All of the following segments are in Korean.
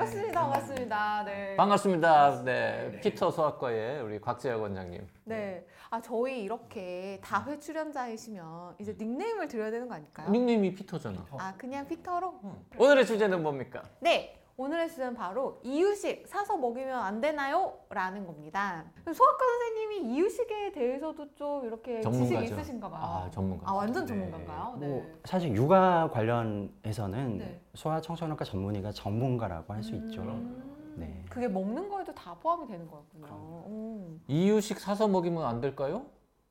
반갑습니다. 반갑습니다. 네. 반갑습니다. 네, 피터 소아과의 우리 곽재혁 원장님. 네. 아 저희 이렇게 다회 출연자이시면 이제 닉네임을 드려야 되는 거 아닐까요? 닉네임이 피터잖아. 아 그냥 피터로? 오늘의 주제는 뭡니까? 네. 오늘의 주제는 바로 이유식 사서 먹이면 안 되나요? 라는 겁니다. 소아과 선생님이 이유식에 대해서도 좀 이렇게 전문가죠. 지식이 있으신가 봐요. 아, 전문가. 아, 완전 전문가인가요? 네. 뭐 사실 육아 관련해서는 네. 소아 청소년과 전문의가 전문가라고 할 수 있죠. 음, 네. 그게 먹는 거에도 다 포함이 되는 거였군요. 음. 이유식 사서 먹이면 안 될까요?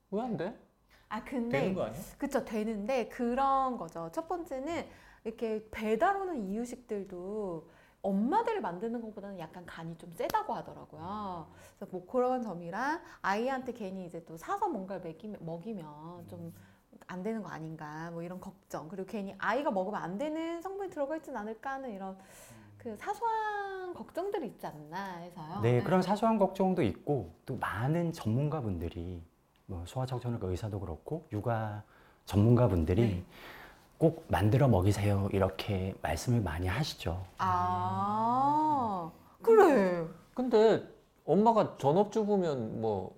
왜 안 돼? 아 근데 되는 거 아니야? 그쵸 되는데 그런 거죠. 첫 번째는 이렇게 배달 오는 이유식들도 엄마들이 만드는 것보다는 약간 간이 좀 세다고 하더라고요. 그래서 뭐 그런 점이랑 아이한테 괜히 이제 또 사서 뭔가를 먹이면, 먹이면 좀 안 되는 거 아닌가 뭐 이런 걱정 그리고 괜히 아이가 먹으면 안 되는 성분이 들어가 있진 않을까 하는 이런 그 사소한 걱정들이 있지 않나 해서요. 네, 그런 사소한 걱정도 있고 또 많은 전문가분들이 뭐 소아청소년과 의사도 그렇고 육아 전문가분들이 네. 꼭 만들어 먹이세요 이렇게 말씀을 많이 하시죠. 아 그래. 근데 엄마가 전업주부면 뭐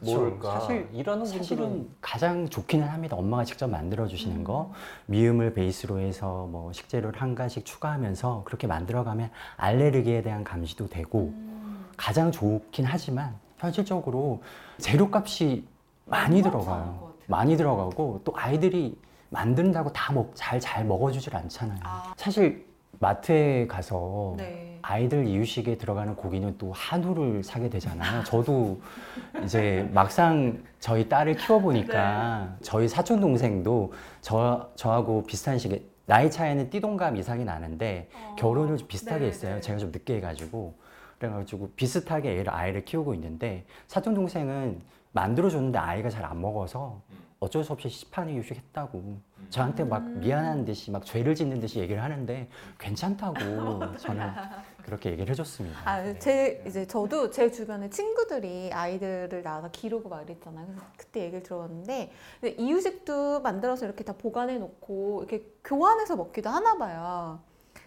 모를까? 사실 일하는 분들은 사실은 가장 좋기는 합니다. 엄마가 직접 만들어 주시는 음. 거 미음을 베이스로 해서 뭐 식재료를 한 가지씩 추가하면서 그렇게 만들어가면 알레르기에 대한 감시도 되고 음. 가장 좋긴 하지만 현실적으로 재료값이 많이 들어가요. 많이 들어가고 또 아이들이 만든다고 다잘잘 먹어주질 않잖아요. 아. 사실 마트에 가서 네. 아이들 이유식에 들어가는 고기는 또 한우를 사게 되잖아요. 저도 이제 막상 저희 딸을 키워보니까 저희 사촌 동생도 저 저하고 비슷한 시기에 나이 차이는 띠동갑 이상이 나는데 어. 결혼을 좀 비슷하게 네, 했어요. 네. 제가 좀 늦게 해가지고 그래가지고 비슷하게 애를 아이를 키우고 있는데 사촌 동생은 만들어줬는데 아이가 잘 안 먹어서 어쩔 수 없이 시판 이 유식 했다고 저한테 막 음. 미안한 듯이 막 죄를 짓는 듯이 얘기를 하는데 괜찮다고 저는 그렇게 얘기를 해줬습니다. 아, 네. 제 이제 저도 제 주변에 친구들이 아이들을 낳아서 기르고 막 이랬잖아요. 그래서 그때 얘기를 들었는데 근데 이유식도 만들어서 이렇게 다 보관해 놓고 이렇게 교환해서 먹기도 하나 봐요.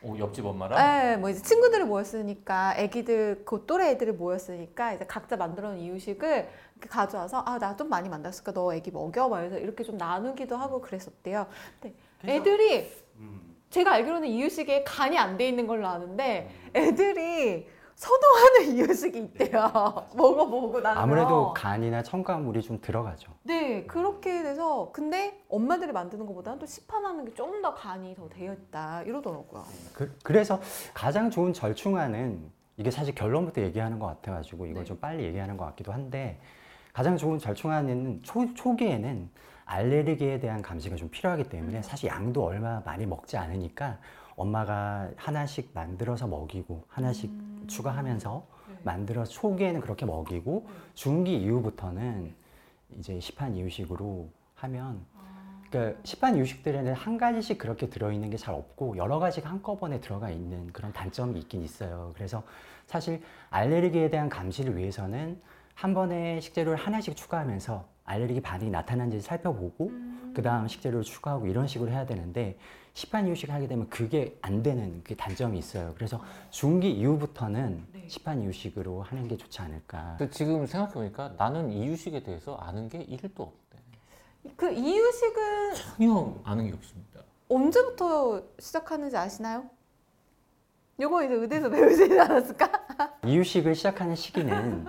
어, 옆집 엄마랑 네, 뭐 이제 친구들이 모였으니까 애기들 그 또래 애들이 모였으니까 이제 각자 만들어 놓은 이유식을 이렇게 가져와서 아 나 좀 많이 만들었으니까 너 애기 먹여 막 이래서 이렇게 좀 나누기도 하고 그랬었대요. 근데 애들이 음. 제가 알기로는 이유식에 간이 안 돼 있는 걸로 아는데 애들이 선호하는 이유식이 있대요. 먹어보고 나면 아무래도 간이나 첨가물이 좀 들어가죠. 네 그렇게 돼서 근데 엄마들이 만드는 것보다는 또 시판하는 게 좀 더 간이 더 되어 있다 이러더라고요. 그, 그래서 가장 좋은 절충안은 이게 사실 결론부터 얘기하는 것 같아가지고 이걸 네. 좀 빨리 얘기하는 것 같기도 한데 가장 좋은 절충안은 초, 초기에는 알레르기에 대한 감시가 좀 필요하기 때문에 사실 양도 얼마 많이 먹지 않으니까 엄마가 하나씩 만들어서 먹이고 하나씩 음. 추가하면서 네. 만들어 초기에는 그렇게 먹이고 중기 이후부터는 이제 시판 이유식으로 하면 그러니까 시판 이유식들에는 한 가지씩 그렇게 들어있는 게 잘 없고 여러 가지가 한꺼번에 들어가 있는 그런 단점이 있긴 있어요. 그래서 사실 알레르기에 대한 감시를 위해서는 한 번에 식재료를 하나씩 추가하면서 알레르기 반응이 나타난지 살펴보고 음. 그 다음 식재료를 추가하고 이런 식으로 해야 되는데 시판 이유식 하게 되면 그게 안 되는 그 단점이 있어요. 그래서 중기 이후부터는 네. 시판 이유식으로 하는 게 좋지 않을까. 근데 지금 생각해보니까 나는 이유식에 대해서 아는 게 1도 없대. 그 이유식은 전혀 아는 게 없습니다. 언제부터 시작하는지 아시나요? 요거 이제 의대에서 배우지 않았을까? 이유식을 시작하는 시기는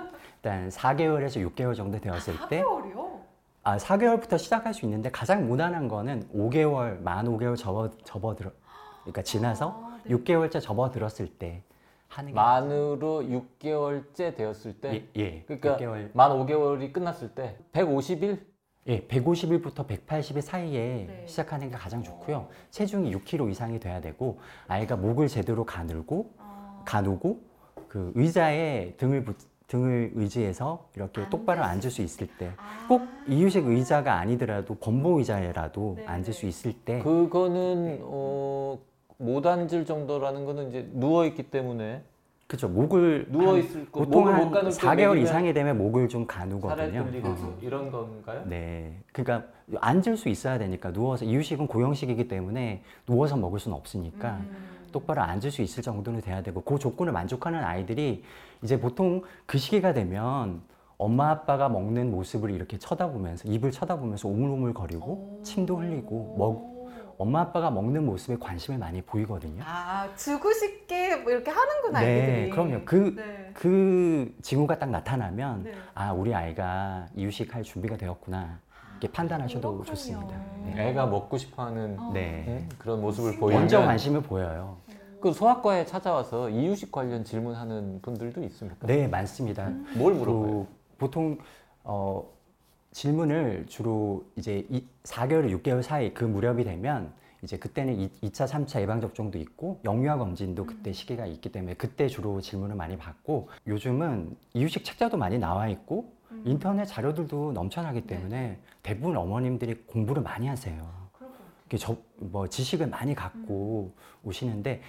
일단 4개월에서 6개월 정도 되었을 때 4개월이요? 아, 4개월부터 시작할 수 있는데 가장 무난한 거는 5개월, 만 5개월 접어 접어들어 그러니까 지나서 아, 네. 6개월째 접어들었을 때 하는 게 만으로 6개월째 되었을 때 예, 예. 그러니까 6개월 만 5개월이 끝났을 때 150일 예, 150일부터 180일 사이에 네. 시작하는 게 가장 좋고요. 체중이 6kg 이상이 돼야 되고 아이가 목을 제대로 가늘고 아. 가누고 그 의자에 등을 붙, 등을 의지해서 이렇게 앉을 똑바로 수 앉을 수 있을 때 아. 꼭 이유식 의자가 아니더라도 범보 의자라도 네, 앉을 네. 수 있을 때 그거는 어, 못 앉을 정도라는 거는 이제 누워 있기 때문에 그죠 목을 누워 한- 있을 거 보통 한못 가눌 때 4개월 먹이면 이상이 되면 목을 좀 가누거든요. 어. 이런 건가요? 네, 그러니까 앉을 수 있어야 되니까 누워서 이유식은 고형식이기 때문에 누워서 먹을 수는 없으니까 음. 똑바로 앉을 수 있을 정도는 돼야 되고 그 조건을 만족하는 아이들이 이제 보통 그 시기가 되면 엄마 아빠가 먹는 모습을 이렇게 쳐다보면서 입을 쳐다보면서 오물오물 거리고 오. 침도 흘리고 먹 엄마 아빠가 먹는 모습에 관심을 많이 보이거든요. 아 주고 싶게 뭐 이렇게 하는구나 아이들이. 네, 그럼요. 그 네. 그 징후가 딱 나타나면 네. 아 우리 아이가 이유식 할 준비가 되었구나 이렇게 판단하셔도 그렇군요. 좋습니다. 네. 애가 먹고 싶어하는 어. 네. 응? 그런 모습을 보이면 먼저 관심을 보여요. 그 소아과에 찾아와서 이유식 관련 질문하는 분들도 있습니까? 네, 많습니다. 뭘 물어봐요? 그 보통 어, 질문을 주로 이제 이, 4개월, 6개월 사이 그 무렵이 되면 이제 그때는 이, 2차, 3차 예방 접종도 있고 영유아 검진도 그때 시기가 있기 때문에 그때 주로 질문을 많이 받고 요즘은 이유식 책자도 많이 나와 있고 음. 인터넷 자료들도 넘쳐나기 네. 때문에 대부분 어머님들이 공부를 많이 하세요. 그렇군요. 이렇게 저, 뭐 지식을 많이 갖고 오시는데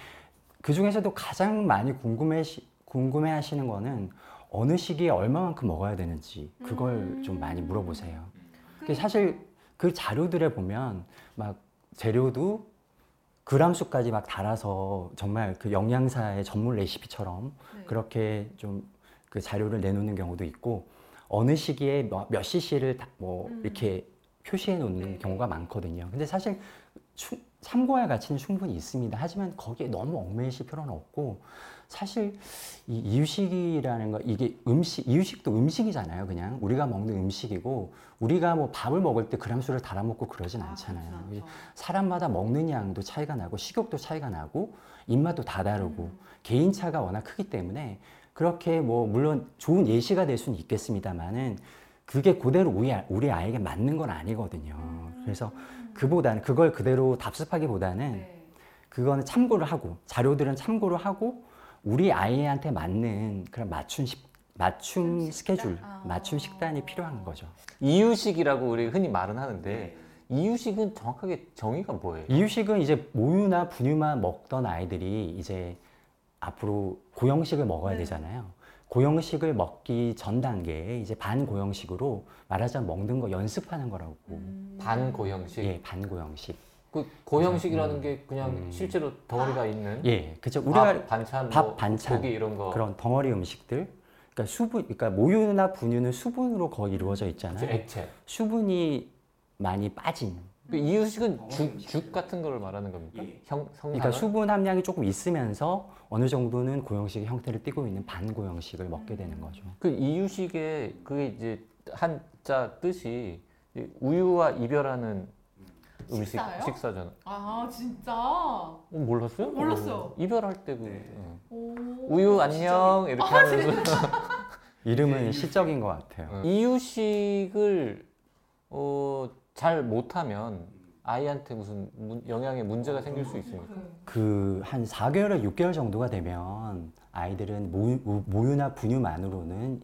그 중에서도 가장 많이 궁금해 궁금해 하시는 거는 어느 시기에 얼마만큼 먹어야 되는지 그걸 음. 좀 많이 물어보세요. 그- 근데 사실 그 자료들에 보면 막 재료도 그람 수까지 막 달아서 정말 그 영양사의 전문 레시피처럼 네. 그렇게 좀 그 자료를 내놓는 경우도 있고 어느 시기에 뭐몇 cc를 뭐 음. 이렇게 표시해 놓는 네. 경우가 많거든요. 근데 사실 추- 참고할 가치는 충분히 있습니다. 하지만 거기에 너무 얽매이실 필요는 없고 사실 이 이유식이라는 거 이게 음식 이유식도 음식이잖아요. 그냥 우리가 먹는 음식이고 우리가 뭐 밥을 먹을 때 그람수를 달아 먹고 그러진 아, 않잖아요. 그렇죠. 사람마다 먹는 양도 차이가 나고 식욕도 차이가 나고 입맛도 다 다르고 음. 개인차가 워낙 크기 때문에 그렇게 뭐 물론 좋은 예시가 될 수는 있겠습니다만은 그게 그대로 우리, 아- 우리 아이에게 맞는 건 아니거든요. 음. 그래서 그보다는 그걸 그대로 답습하기보다는 네. 그거는 참고를 하고 자료들은 참고를 하고 우리 아이한테 맞는 그런 맞춤 식- 맞춤 식단? 스케줄, 아. 맞춤 식단이 필요한 거죠. 이유식이라고 우리 흔히 말은 하는데 네. 이유식은 정확하게 정의가 뭐예요? 이유식은 이제 모유나 분유만 먹던 아이들이 이제 앞으로 고형식을 먹어야 네. 되잖아요. 고형식을 먹기 전 단계에 이제 반고형식으로 말하자면 먹는 거 연습하는 거라고. 음. 반고형식. 예, 반고형식. 그 고형식이라는 음. 게 그냥 음. 실제로 덩어리가 있는 예, 그죠. 우리가 밥, 반찬, 밥, 뭐 반찬, 고기 이런 거 그런 덩어리 음식들. 그러니까 수분, 그러니까 모유나 분유는 수분으로 거의 이루어져 그 있잖아요. 액체. 수분이 많이 빠진. 그 이유식은 죽, 죽 같은 거를 말하는 겁니까? 형, 성상. 그러니까 수분 함량이 조금 있으면서 어느 정도는 고형식의 형태를 띠고 있는 반고형식을 먹게 되는 거죠. 그 이유식에 그게 이제 한자 뜻이 이 우유와 이별하는 음식 식사예요? 식사잖아. 아 진짜. 어, 몰랐어요? 몰랐어요. 어, 이별할 때그 네. 오. 우유 안녕 이렇게 하면서 이름은 시적인 것 같아요. 어. 이유식을 어, 잘 못하면 아이한테 무슨 문- 영양에 문제가 생길 수 있습니까? 그 한 4개월에 6개월 정도가 되면 아이들은 모유, 모유나 분유만으로는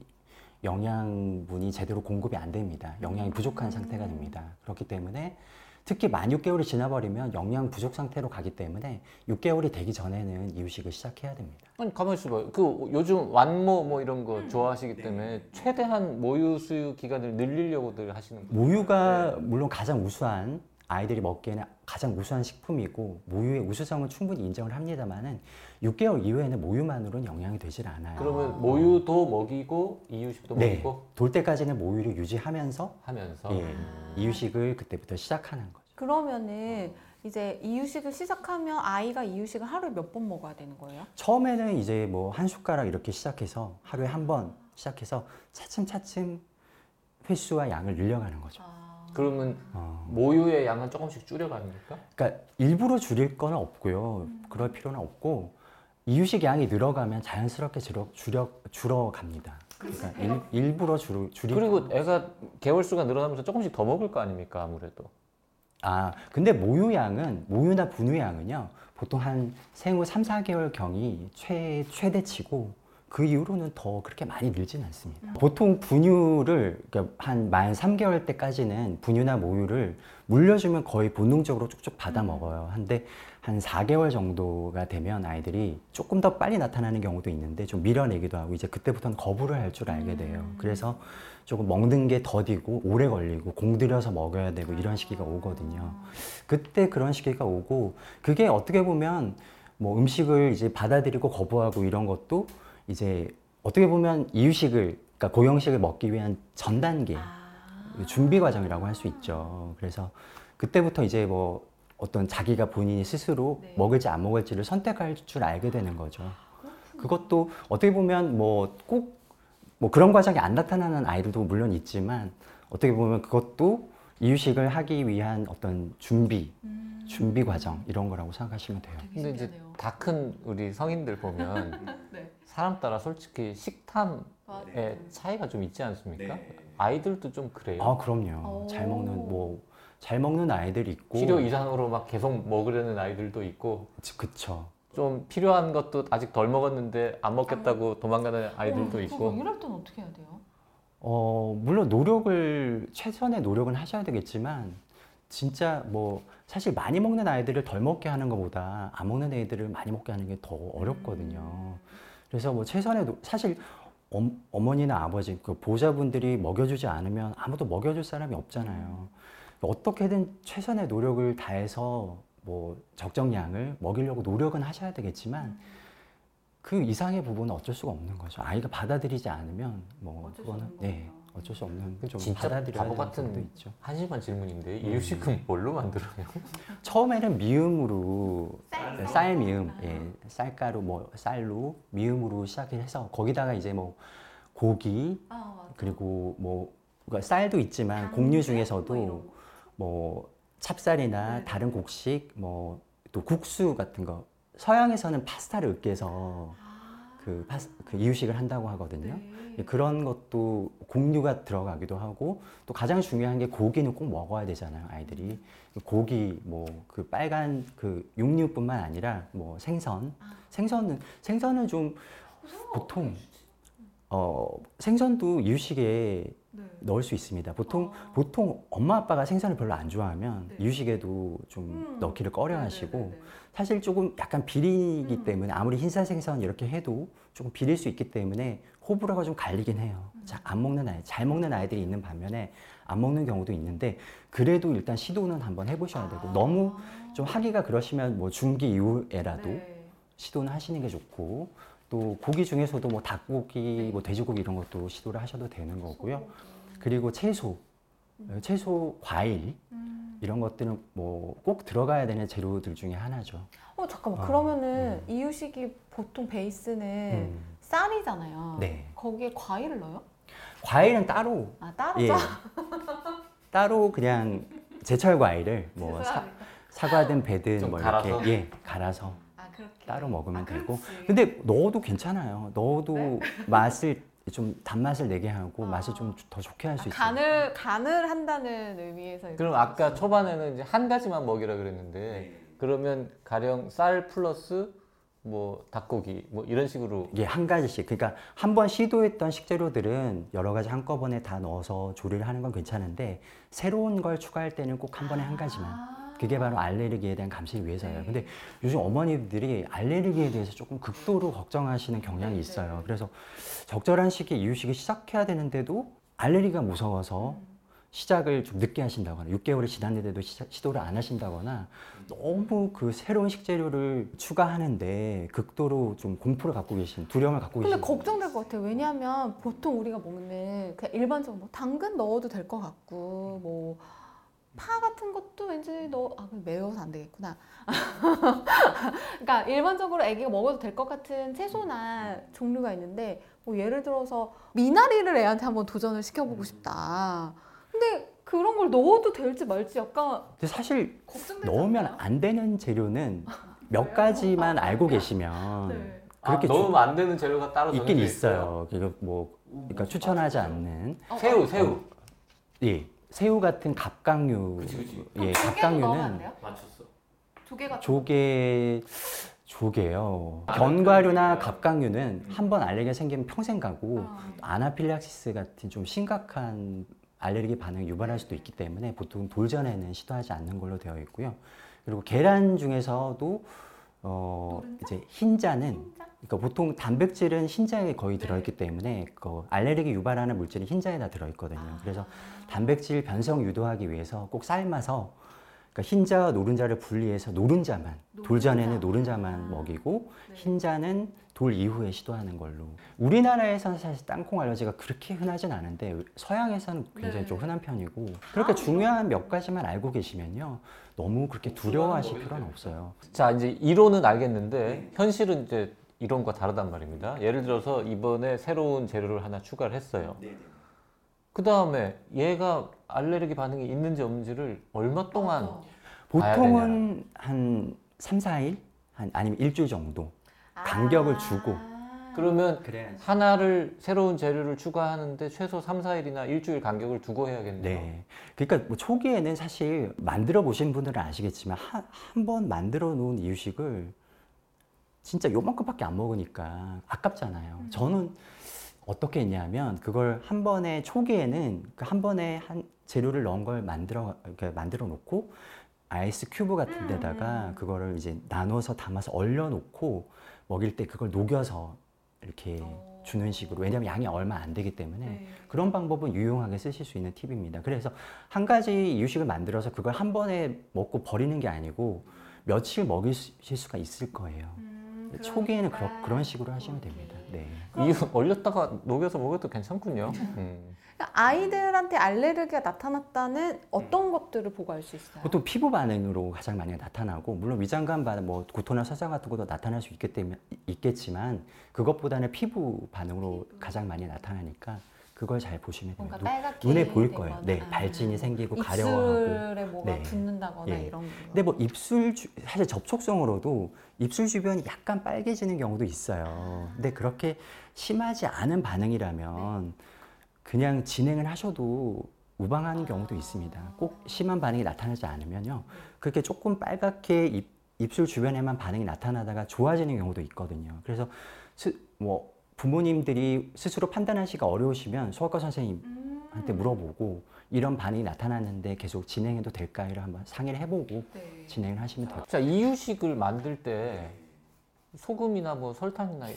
영양분이 제대로 공급이 안 됩니다. 영양이 부족한 상태가 됩니다. 그렇기 때문에 특히 만 6개월이 지나버리면 영양 부족 상태로 가기 때문에 6개월이 되기 전에는 이유식을 시작해야 됩니다. 아니 가만히 있어봐요. 그 요즘 완모 뭐 이런 음. 거 좋아하시기 때문에 최대한 모유 수유 기간을 늘리려고들 하시는 거예요. 모유가 물론 가장 우수한 아이들이 먹기에는 가장 우수한 식품이고 모유의 우수성은 충분히 인정을 합니다만은 6개월 이후에는 모유만으로는 영향이 되질 않아요. 그러면 모유도 먹이고 이유식도 네. 먹이고 돌 때까지는 모유를 유지하면서 하면서 예, 아. 이유식을 그때부터 시작하는 거죠. 그러면은 이제 이유식을 시작하면 아이가 이유식을 하루에 몇 번 먹어야 되는 거예요? 처음에는 이제 뭐 한 숟가락 이렇게 시작해서 하루에 한 번 시작해서 차츰차츰 횟수와 양을 늘려가는 거죠. 아. 그러면 어, 모유의 양은 조금씩 줄여갑니까? 그러니까 일부러 줄일 건 없고요. 그럴 필요는 없고 이유식 양이 늘어가면 자연스럽게 줄어, 줄여, 줄어갑니다. 그러니까 일, 일부러 줄, 줄이고 그리고 애가 개월 수가 늘어나면서 조금씩 더 먹을 거 아닙니까 아무래도. 아, 근데 모유양은 모유나 분유양은요. 보통 한 생후 3, 4개월 경이 최 최대치고 그 이후로는 더 그렇게 많이 늘지는 않습니다. 보통 분유를 그러니까 한만 3개월 때까지는 분유나 모유를 물려주면 거의 본능적으로 쭉쭉 받아 먹어요. 한데 한 4개월 정도가 되면 아이들이 조금 더 빨리 나타나는 경우도 있는데 좀 밀어내기도 하고 이제 그때부터는 거부를 할 줄 알게 돼요. 그래서 조금 먹는 게 더디고 오래 걸리고 공들여서 먹어야 되고 이런 시기가 오거든요. 그때 그런 시기가 오고 그게 어떻게 보면 뭐 음식을 이제 받아들이고 거부하고 이런 것도 이제 어떻게 보면 이유식을 그러니까 고형식을 먹기 위한 전 단계 준비 과정이라고 할 수 있죠. 그래서 그때부터 이제 뭐 어떤 자기가 본인이 스스로 네. 먹을지 안 먹을지를 선택할 줄 알게 되는 거죠. 그것도 어떻게 보면 뭐꼭뭐 그런 과정이 안 나타나는 아이들도 물론 있지만 어떻게 보면 그것도 이유식을 하기 위한 어떤 준비, 준비 과정 이런 거라고 생각하시면 돼요. 근데 이제 다 큰 우리 성인들 보면 네. 사람 따라 솔직히 식탐의. 차이가 좀 있지 않습니까? 아이들도 좀 그래요. 아 그럼요. 잘 먹는 뭐 잘 먹는 아이들 있고 필요 이상으로 막 계속 먹으려는 아이들도 있고 그쵸. 좀 필요한 것도 아직 덜 먹었는데 안 먹겠다고 도망가는 아이들도 있고 이럴 땐 어떻게 해야 돼요? 어, 물론 노력을, 최선의 노력은 하셔야 되겠지만, 진짜 뭐, 사실 많이 먹는 아이들을 덜 먹게 하는 것보다 안 먹는 애들을 많이 먹게 하는 게 더 어렵거든요. 그래서 뭐 최선의, 노, 사실 엄, 어머니나 아버지, 그 보호자분들이 먹여주지 않으면 아무도 먹여줄 사람이 없잖아요. 어떻게든 최선의 노력을 다해서 뭐 적정량을 먹이려고 노력은 하셔야 되겠지만, 그 이상의 부분은 어쩔 수가 없는 거죠. 아이가 받아들이지 않으면 뭐 그거는 네. 어쩔 수 없는 그좀 진짜 받아들여야 바보 같은 부분도 있죠. 한심한 질문인데 음. 이유식은 뭘로 만들어요? 처음에는 미음으로 쌀. 네, 쌀 미음, 예, 쌀가루 뭐 쌀로 미음으로 시작을 해서 거기다가 이제 뭐 고기 아. 그리고 뭐 그러니까 쌀도 있지만 곡류 뭐 중에서도 거. 뭐 찹쌀이나 네. 다른 곡식 뭐 또 국수 같은 거 서양에서는 파스타를 으깨서 그, 파스, 그 이유식을 한다고 하거든요. 네. 그런 것도 곡류가 들어가기도 하고 또 가장 중요한 게 고기는 꼭 먹어야 되잖아요 아이들이. 고기 뭐 그 빨간 그 육류뿐만 아니라 뭐 생선. 아. 생선은 생선은 좀 보통 어 생선도 이유식에 네. 넣을 수 있습니다 보통 아. 보통 엄마 아빠가 생선을 별로 안 좋아하면 네. 이유식에도 좀 음. 넣기를 꺼려하시고 네네네네. 사실 조금 약간 비리기 음. 때문에 아무리 흰살 생선 이렇게 해도 조금 비릴 수 있기 때문에 호불호가 좀 갈리긴 해요. 음. 자, 안 먹는 아이, 잘 먹는 아이들이 있는 반면에 안 먹는 경우도 있는데 그래도 일단 시도는 한번 해보셔야 되고 아. 너무 좀 하기가 그러시면 뭐 중기 이후에라도 네. 시도는 하시는 게 좋고 또 고기 중에서도 뭐 닭고기, 네. 뭐 돼지고기 이런 것도 시도를 하셔도 되는 거고요. 그리고 채소, 채소, 과일 음. 이런 것들은 뭐 꼭 들어가야 되는 재료들 중에 하나죠. 어 잠깐만 아, 그러면은 음. 이유식이 보통 베이스는 음. 쌀이잖아요. 네. 거기에 과일을 넣어요? 과일은 따로 아 따로 예. 짜. 따로 그냥 제철 과일을 뭐 사, 사과든 배든 좀뭐 갈아서? 이렇게 예 갈아서 아 그렇게. 따로 먹으면 아, 되고 그렇지. 근데 넣어도 괜찮아요 넣어도 맛을 좀 단맛을 내게 하고 아. 맛을 좀 더 좋게 할수 아, 있어요 간을 간을 한다는 의미에서 이렇게 그럼 아까 초반에는 이제 한 가지만 먹이라 그랬는데 네. 그러면 가령 쌀 플러스 뭐 닭고기 뭐 이런 식으로 이게 한 가지씩 그러니까 한 번 시도했던 식재료들은 여러 가지 한꺼번에 다 넣어서 조리를 하는 건 괜찮은데 새로운 걸 추가할 때는 꼭 한 번에 한 가지만 아. 그게 바로 알레르기에 대한 감시를 위해서예요. 네. 근데 요즘 어머니들이 알레르기에 대해서 조금 극도로 걱정하시는 경향이 네, 있어요. 네. 그래서 적절한 시기에 이유식을 시작해야 되는데도 알레르기가 무서워서 음. 시작을 좀 늦게 하신다거나 6개월이 지났는데도 시도를 안 하신다거나 너무 그 새로운 식재료를 추가하는데 극도로 좀 공포를 갖고 계신 두려움을 갖고 근데 계신 걱정될 것 같아요. 왜냐하면 보통 우리가 먹는 그냥 일반적으로 뭐 당근 넣어도 될 것 같고 뭐 파 같은 것도 왠지 넣어 아 매워서 안 되겠구나. 그러니까 일반적으로 애기가 먹어도 될 것 같은 채소나 종류가 있는데 뭐 예를 들어서 미나리를 애한테 한번 도전을 시켜보고 싶다. 근데 그런 걸 넣어도 될지 말지 약간 근데 사실 넣으면 않나요? 안 되는 재료는 몇 가지만 알고 계시면 네. 그렇게 아, 넣으면 안 되는 재료가 따로 있긴 있어요. 그리고 뭐 그러니까 추천하지 않는 어, 새우, 어, 새우. 예 새우 같은 갑각류 그치, 그치. 예 갑각류는? 맞췄어. 조개가 조개 조개요 아, 견과류나 갑각류는 한번 알레르기가 생기면 평생 가고 어. 아나필락시스 같은 좀 심각한 알레르기 반응을 유발할 수도 있기 때문에 보통 돌전에는 시도하지 않는 걸로 되어 있고요. 그리고 계란 중에서도 어? 이제 흰자는 흰자? 그러니까 보통 단백질은 흰자에 거의 들어있기 때문에 그 알레르기 유발하는 물질이 흰자에 다 들어있거든요. 아. 그래서 단백질 변성 유도하기 위해서 꼭 삶아서 그러니까 흰자와 노른자를 분리해서 노른자만 돌 전에는 노른자. 노른자만 아. 먹이고 네. 흰자는 돌 이후에 시도하는 걸로. 우리나라에서는 사실 땅콩 알러지가 그렇게 흔하진 않은데 서양에서는 굉장히 네. 좀 흔한 편이고 그렇게 중요한 몇 가지만 알고 계시면요 너무 그렇게 두려워하실 필요는 없어요. 자, 이제 이론은 알겠는데 현실은 이제 이론과 다르단 말입니다. 예를 들어서 이번에 새로운 재료를 하나 추가를 했어요. 그 다음에 얘가 알레르기 반응이 있는지 없는지를 얼마 동안 보통은 한 3, 4일 한 아니면 일주일 정도. 간격을 주고. 아. 그러면 그래. 하나를 새로운 재료를 추가하는데 최소 3, 4일이나 일주일 간격을 두고 해야겠네요. 네. 그러니까 뭐 초기에는 사실 만들어 보신 분들은 아시겠지만 한 번 만들어 놓은 이유식을 진짜 요만큼밖에 안 먹으니까 아깝잖아요. 음. 저는 어떻게 했냐면 그걸 한 번에 초기에는 그 한 번에 한 재료를 넣은 걸 만들어 이렇게 만들어 놓고 ice cube 같은 데다가 음. 그거를 이제 나눠서 담아서 얼려 놓고 먹일 때 그걸 녹여서 이렇게 어. 주는 식으로 왜냐면 양이 얼마 안 되기 때문에 네. 그런 방법은 유용하게 쓰실 수 있는 팁입니다. 그래서 한 가지 이유식을 만들어서 그걸 한 번에 먹고 버리는 게 아니고 며칠 먹이실 수가 있을 거예요. 음, 초기에는 그러니까. 그런, 그런 식으로 하시면. 됩니다. 네. 이유 얼렸다가 녹여서 먹어도 괜찮군요. 음. 그러니까 아이들한테 알레르기가 나타났다는 어떤 것들을 보고 알 수 있어요? 보통 피부 반응으로 가장 많이 나타나고 물론 위장관 반응, 뭐 구토나 설사 같은 것도 나타날 수 있기 때문에 있겠지만 그것보다는 피부 반응으로 가장 많이 나타나니까 그걸 잘 보시면 됩니다. 눈에 보일 된 거예요. 네, 아. 발진이 생기고 가려워하고. 입술에 뭐가 네. 붓는다거나 예. 이런 거. 근데 뭐 입술 주, 사실 접촉성으로도 입술 주변이 약간 빨개지는 경우도 있어요. 근데 그렇게 심하지 않은 반응이라면 그냥 진행을 하셔도 우방하는 경우도 있습니다. 꼭 심한 반응이 나타나지 않으면요. 그렇게 조금 빨갛게 입, 입술 주변에만 반응이 나타나다가 좋아지는 경우도 있거든요. 그래서 스, 뭐 부모님들이 스스로 판단하시기가 어려우시면 소아과 선생님한테 음. 물어보고 이런 반응이 나타났는데 계속 진행해도 될까를 한번 상의를 해보고 네. 진행을 하시면 돼요. 자, 이유식을 만들 때 소금이나 뭐 설탕이나 이-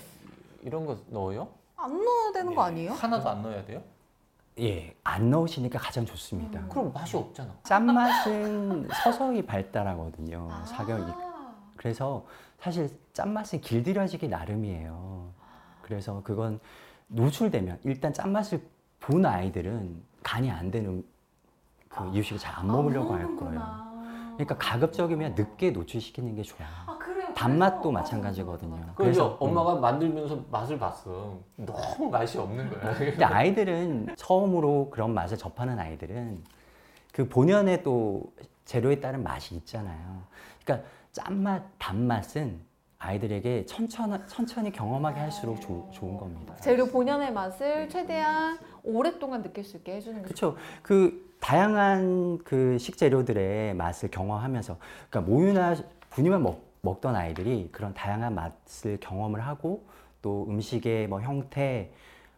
이런 거 넣어요? 안 넣어야 되는 거 아니에요? 하나도 안 넣어야 돼요? 예, 안 넣으시니까 가장 좋습니다. 음. 그럼 맛이 없잖아. 짠맛은 서서히 발달하거든요. 아. 사경이. 그래서 사실 짠맛은 길들여지기 나름이에요. 그래서 그건 노출되면 일단 짠맛을 본 아이들은 간이 안 되는 그 이유식을 잘 안 먹으려고 할 거예요. 그러니까 가급적이면 늦게 노출시키는 게 좋아요. 단맛도 마찬가지거든요. 그래서 그래서, 음. 엄마가 만들면서 맛을 봤어. 너무 맛이 없는 거야. 근데 아이들은 처음으로 그런 맛을 접하는 아이들은 그 본연의 또 재료에 따른 맛이 있잖아요. 그러니까 짠맛, 단맛은 아이들에게 천천히, 천천히 경험하게 할수록 조- 좋은 겁니다. 재료 본연의 맛을 최대한 오랫동안 느낄 수 있게 해주는 게 그렇죠. 그 다양한 그 식재료들의 맛을 경험하면서 그러니까 모유나 분유만 먹, 먹던 아이들이 그런 다양한 맛을 경험을 하고 또 음식의 뭐 형태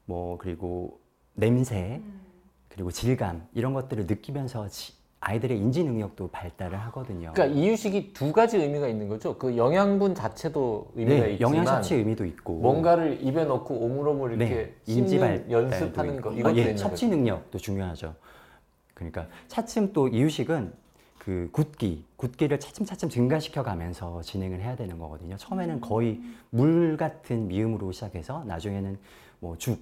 뭐 그리고 냄새 음. 그리고 질감 이런 것들을 느끼면서 지- 아이들의 인지 능력도 발달을 하거든요. 그러니까 이유식이 두 가지 의미가 있는 거죠. 그 영양분 자체도 의미가 네, 있지만 영양 섭취 의미도 있고 뭔가를 입에 넣고 오물오물 이렇게 네, 인지 씹는 발달도 연습하는 거. 이것도 아, 예, 섭취. 능력도 중요하죠. 그러니까 차츰 또 이유식은 그 굳기, 굳기를 차츰차츰 증가시켜 가면서 진행을 해야 되는 거거든요. 처음에는 거의 물 같은 미음으로 시작해서 나중에는 뭐 죽,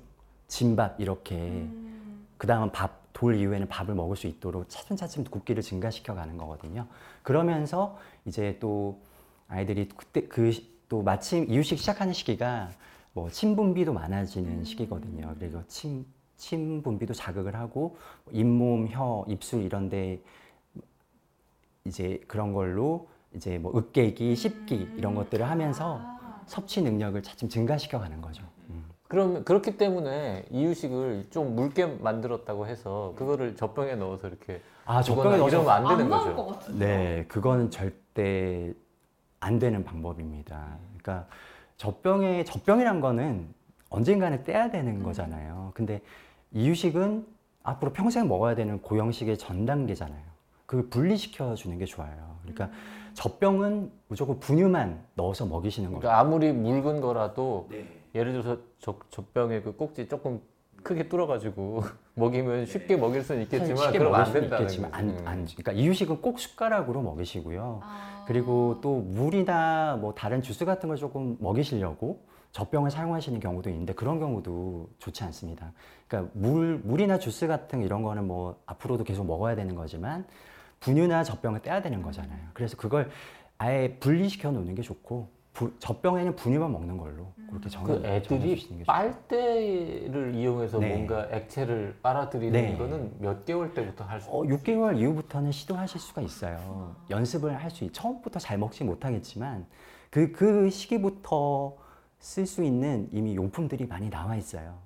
진밥 이렇게 음. 그 다음은 밥, 돌 이후에는 밥을 먹을 수 있도록 차츰차츰 굵기를 증가시켜 가는 거거든요. 그러면서 이제 또 아이들이 그때 그 또 마침 이유식 시작하는 시기가 뭐 침분비도 많아지는 시기거든요. 그리고 침, 침 분비도 자극을 하고 잇몸, 혀, 입술 이런 데 이제 그런 걸로 이제 뭐 으깨기, 씹기 이런 것들을 하면서 아. 섭취 능력을 차츰 증가시켜 가는 거죠. 음. 그럼 그렇기 때문에 이유식을 좀 묽게 만들었다고 해서 그거를 젖병에 넣어서 이렇게 아, 젖병에 넣어서 이러면 안 되는 안 거죠. 네, 그거는 절대 안 되는 방법입니다. 그러니까 젖병에 젖병이란 거는 언젠가는 떼야 되는 거잖아요. 근데 이유식은 앞으로 평생 먹어야 되는 고형식의 전 단계잖아요. 그걸 분리시켜 주는 게 좋아요. 그러니까 젖병은 무조건 분유만 넣어서 먹이시는 거예요. 그러니까 아무리 묽은 거라도 네. 예를 들어서 젖, 젖병에 그 꼭지 조금 크게 뚫어가지고 먹이면 쉽게 먹일 수는 있겠지만 먹을 안 된다는 있겠지만 안, 거지. 음. 안 그러니까 이유식은 꼭 숟가락으로 먹이시고요. 아. 그리고 또 물이나 뭐 다른 주스 같은 걸 조금 먹이시려고 젖병을 사용하시는 경우도 있는데 그런 경우도 좋지 않습니다. 그러니까 물 물이나 주스 같은 이런 거는 뭐 앞으로도 계속 먹어야 되는 거지만 분유나 젖병을 떼야 되는 거잖아요. 그래서 그걸 아예 분리시켜 놓는 게 좋고 부- 젖병에는 분유만 먹는 걸로 그렇게 정해 그 애들이. 빨대를 이용해서 네. 뭔가 액체를 빨아들이는 네. 거는 몇 개월 때부터 할 수 어, 6개월 이후부터는 시도하실 수가 있어요. 연습을 할 수 있. 처음부터 잘 먹지 못하겠지만 그그 시기부터 쓸 수 있는 이미 용품들이 많이 나와 있어요.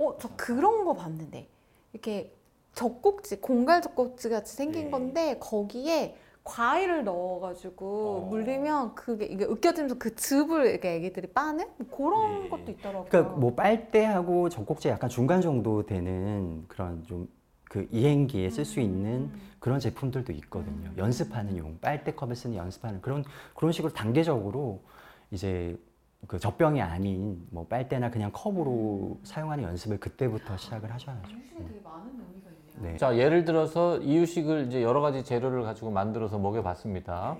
어, 저 그런 거 봤는데 이렇게 젖꼭지, 공갈 젖꼭지 같이 생긴 네. 건데 거기에 과일을 넣어가지고 어. 물리면 그게 이게 으깨지면서 그 즙을 이렇게 애기들이 빠는 뭐 그런 네. 것도 있더라고요. 그러니까 뭐 빨대하고 젖꼭지 약간 중간 정도 되는 그런 좀 그 이행기에 쓸 수 있는 음. 그런 제품들도 있거든요. 연습하는 용, 빨대컵을 쓰는 연습하는 그런 그런 식으로 단계적으로 이제 그 젖병이 아닌 뭐 빨대나 그냥 컵으로 사용하는 연습을 그때부터 시작을 하셔야죠. 음식에 되게 많은 의미가 있 네. 자 예를 들어서 이유식을 이제 여러 가지 재료를 가지고 만들어서 먹여봤습니다.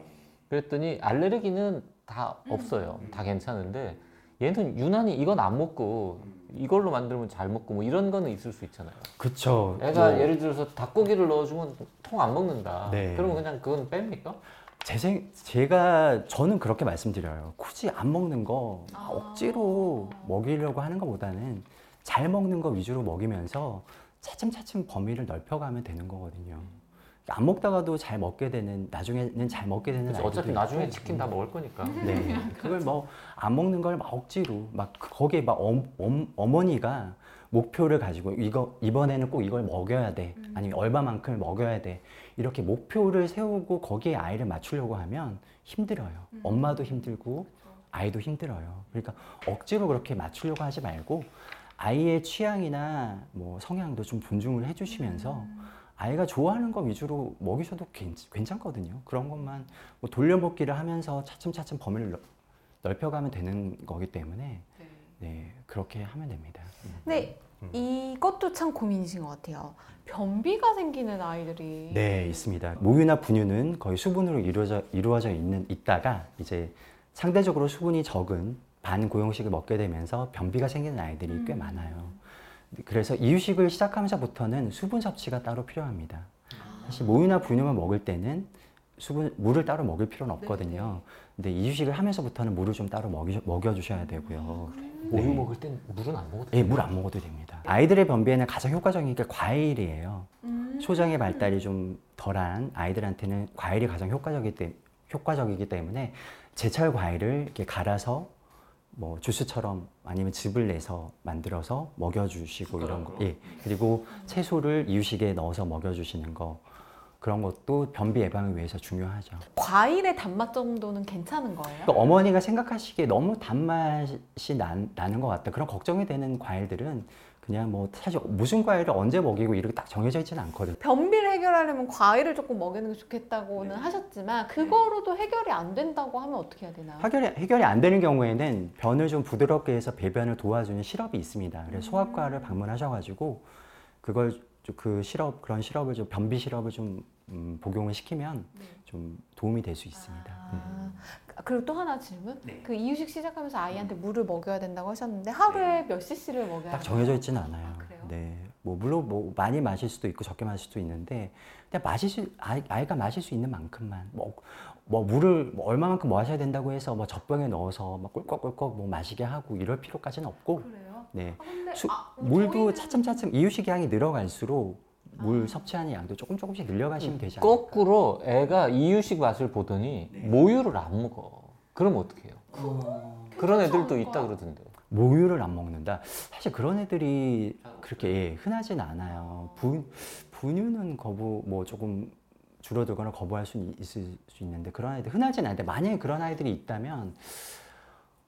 그랬더니 알레르기는 다 없어요. 다 괜찮은데 얘는 유난히 이건 안 먹고 이걸로 만들면 잘 먹고 뭐 이런 거는 있을 수 있잖아요. 그쵸. 애가 뭐 예를 들어서 닭고기를 넣어주면 통 안 먹는다. 네. 그러면 그냥 그건 뺍니까? 제 생, 제가 저는 그렇게 말씀드려요. 굳이 안 먹는 거 아. 억지로 먹이려고 하는 것보다는 잘 먹는 거 위주로 먹이면서 차츰차츰 범위를 넓혀가면 되는 거거든요. 안 먹다가도 잘 먹게 되는 나중에는 잘 먹게 되는 그래서 아이들도 어차피 나중에 있고. 치킨 다 먹을 거니까. 네, 그걸 뭐 안 먹는 걸 막 억지로 막 거기에 막 엄, 엄, 어머니가 목표를 가지고 이거 이번에는 꼭 이걸 먹여야 돼 아니면 얼마만큼 먹여야 돼 이렇게 목표를 세우고 거기에 아이를 맞추려고 하면 힘들어요. 엄마도 힘들고 아이도 힘들어요. 그러니까 억지로 그렇게 맞추려고 하지 말고 아이의 취향이나 뭐 성향도 좀 존중을 해주시면서 아이가 좋아하는 거 위주로 먹이셔도 괜, 괜찮거든요. 그런 것만 뭐 돌려먹기를 하면서 차츰차츰 범위를 넓- 넓혀가면 되는 거기 때문에 네 그렇게 하면 됩니다. 음. 근데 이것도 참 고민이신 것 같아요. 변비가 생기는 아이들이 네 있습니다. 모유나 분유는 거의 수분으로 이루어져 이루어져 있는 있다가 이제 상대적으로 수분이 적은 반고형식을 먹게 되면서 변비가 생기는 아이들이 꽤 음. 많아요. 그래서 이유식을 시작하면서부터는 수분 섭취가 따로 필요합니다. 사실 모유나 분유만 먹을 때는 수분 물을 따로 먹을 필요는 없거든요. 근데 이유식을 하면서부터는 물을 좀 따로 먹이, 먹여주셔야 되고요. 모유 네. 먹을 땐 물은 안 먹어도 예, 물안 먹어도 됩니다. 아이들의 변비에는 가장 효과적인 게 과일이에요. 음. 소장의 발달이 좀 덜한 아이들한테는 과일이 가장 효과적이기, 때, 효과적이기 때문에 제철 과일을 이렇게 갈아서 뭐 주스처럼 아니면 즙을 내서 만들어서 먹여주시고 이런 거. 예. 그리고 채소를 이유식에 넣어서 먹여주시는 거. 그런 것도 변비 예방을 위해서 중요하죠. 과일의 단맛 정도는 괜찮은 거예요? 그러니까 어머니가 생각하시기에 너무 단맛이 난, 나는 것 같다. 그런 걱정이 되는 과일들은 그냥 뭐 사실 무슨 과일을 언제 먹이고 이렇게 딱 정해져 있지는 않거든요. 변비를 해결하려면 과일을 조금 먹이는 게 좋겠다고는 네. 하셨지만 그거로도 해결이 안 된다고 하면 어떻게 해야 되나요? 해결이, 해결이 안 되는 경우에는 변을 좀 부드럽게 해서 배변을 도와주는 시럽이 있습니다. 그래서 소아과를 방문하셔가지고 그걸 좀그 시럽 그런 시럽을 좀 변비 시럽을 좀 음, 복용을 시키면 좀 도움이 될 수 있습니다. 음. 아, 그리고 또 하나 질문. 네. 그 이유식 시작하면서 아이한테 물을 먹여야 된다고 하셨는데 하루에 몇 cc를 먹여야 딱? 정해져 있지는 않아요. 아, 그래요? 네, 뭐 물론 뭐 많이 마실 수도 있고 적게 마실 수도 있는데 그냥 마실 수 아이, 아이가 마실 수 있는 만큼만 뭐, 뭐 물을 뭐 얼마만큼 마셔야 된다고 해서 뭐 젖병에 넣어서 막 꿀꺽꿀꺽 뭐 마시게 하고 이럴 필요까지는 없고 그래요? 네 아, 수- 아, 물도 저희는- 차츰차츰 이유식 양이 늘어갈수록 물 섭취하는 양도 조금 조금씩 늘려가시면 되지 않을까? 거꾸로 애가 이유식 맛을 보더니 모유를 안 먹어. 그럼 어떻게 해요? 그런 애들도 있다 그러던데. 모유를 안 먹는다. 사실 그런 애들이 그렇게 예, 흔하진 않아요. 분, 분유는 거부 뭐 조금 줄어들거나 거부할 수 있을 수 있는데 그런 아이들 흔하진 않은데 만약에 그런 아이들이 있다면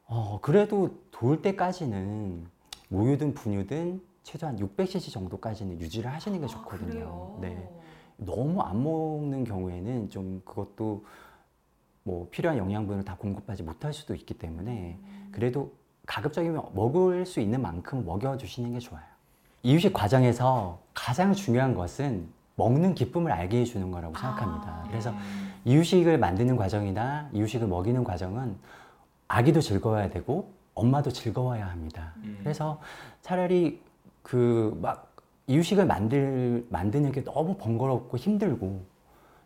어 그래도 돌 때까지는 모유든 분유든 최소한 600cc 정도까지는 유지를 하시는 게 좋거든요. 아? 네. 너무 안 먹는 경우에는 좀 그것도 뭐 필요한 영양분을 다 공급하지 못할 수도 있기 때문에 그래도 가급적이면 먹을 수 있는 만큼 먹여주시는 게 좋아요. 이유식 과정에서 가장 중요한 것은 먹는 기쁨을 알게 해주는 거라고 생각합니다. 아. 그래서 이유식을 만드는 과정이나 이유식을 먹이는 과정은 아기도 즐거워야 되고 엄마도 즐거워야 합니다. 그래서 차라리 그 막 이유식을 만들 만드는 게 너무 번거롭고 힘들고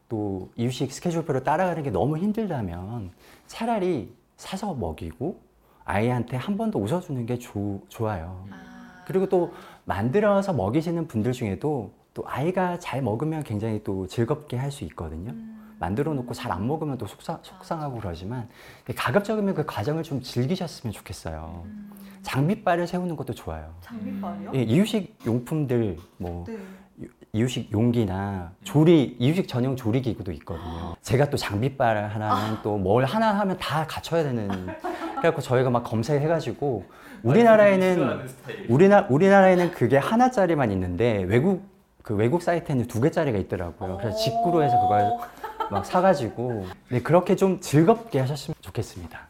또 이유식 스케줄표를 따라가는 게 너무 힘들다면 차라리 사서 먹이고 아이한테 한 번 더 웃어주는 게 조- 좋아요. 아. 그리고 또 만들어서 먹이시는 분들 중에도 또 아이가 잘 먹으면 굉장히 또 즐겁게 할 수 있거든요. 음. 만들어 놓고 잘 안 먹으면 또 속상, 속상하고 그러지만 가급적이면 그 과정을 좀 즐기셨으면 좋겠어요. 음. 장비빨을 세우는 것도 좋아요. 장비빨이요? 예, 이유식 용품들 뭐 네. 이유식 용기나 조리 이유식 전용 조리 기구도 있거든요. 제가 또 장비빨 하나는 또뭘 하나 하면 다 갖춰야 되는. 그래갖고 저희가 막 검색해가지고 우리나라에는 우리나 우리나라에는 그게 하나짜리만 있는데 외국 그 외국 사이트에는 두 개짜리가 있더라고요. 그래서 직구로 해서 그걸 막 사가지고 네 그렇게 좀 즐겁게 하셨으면 좋겠습니다.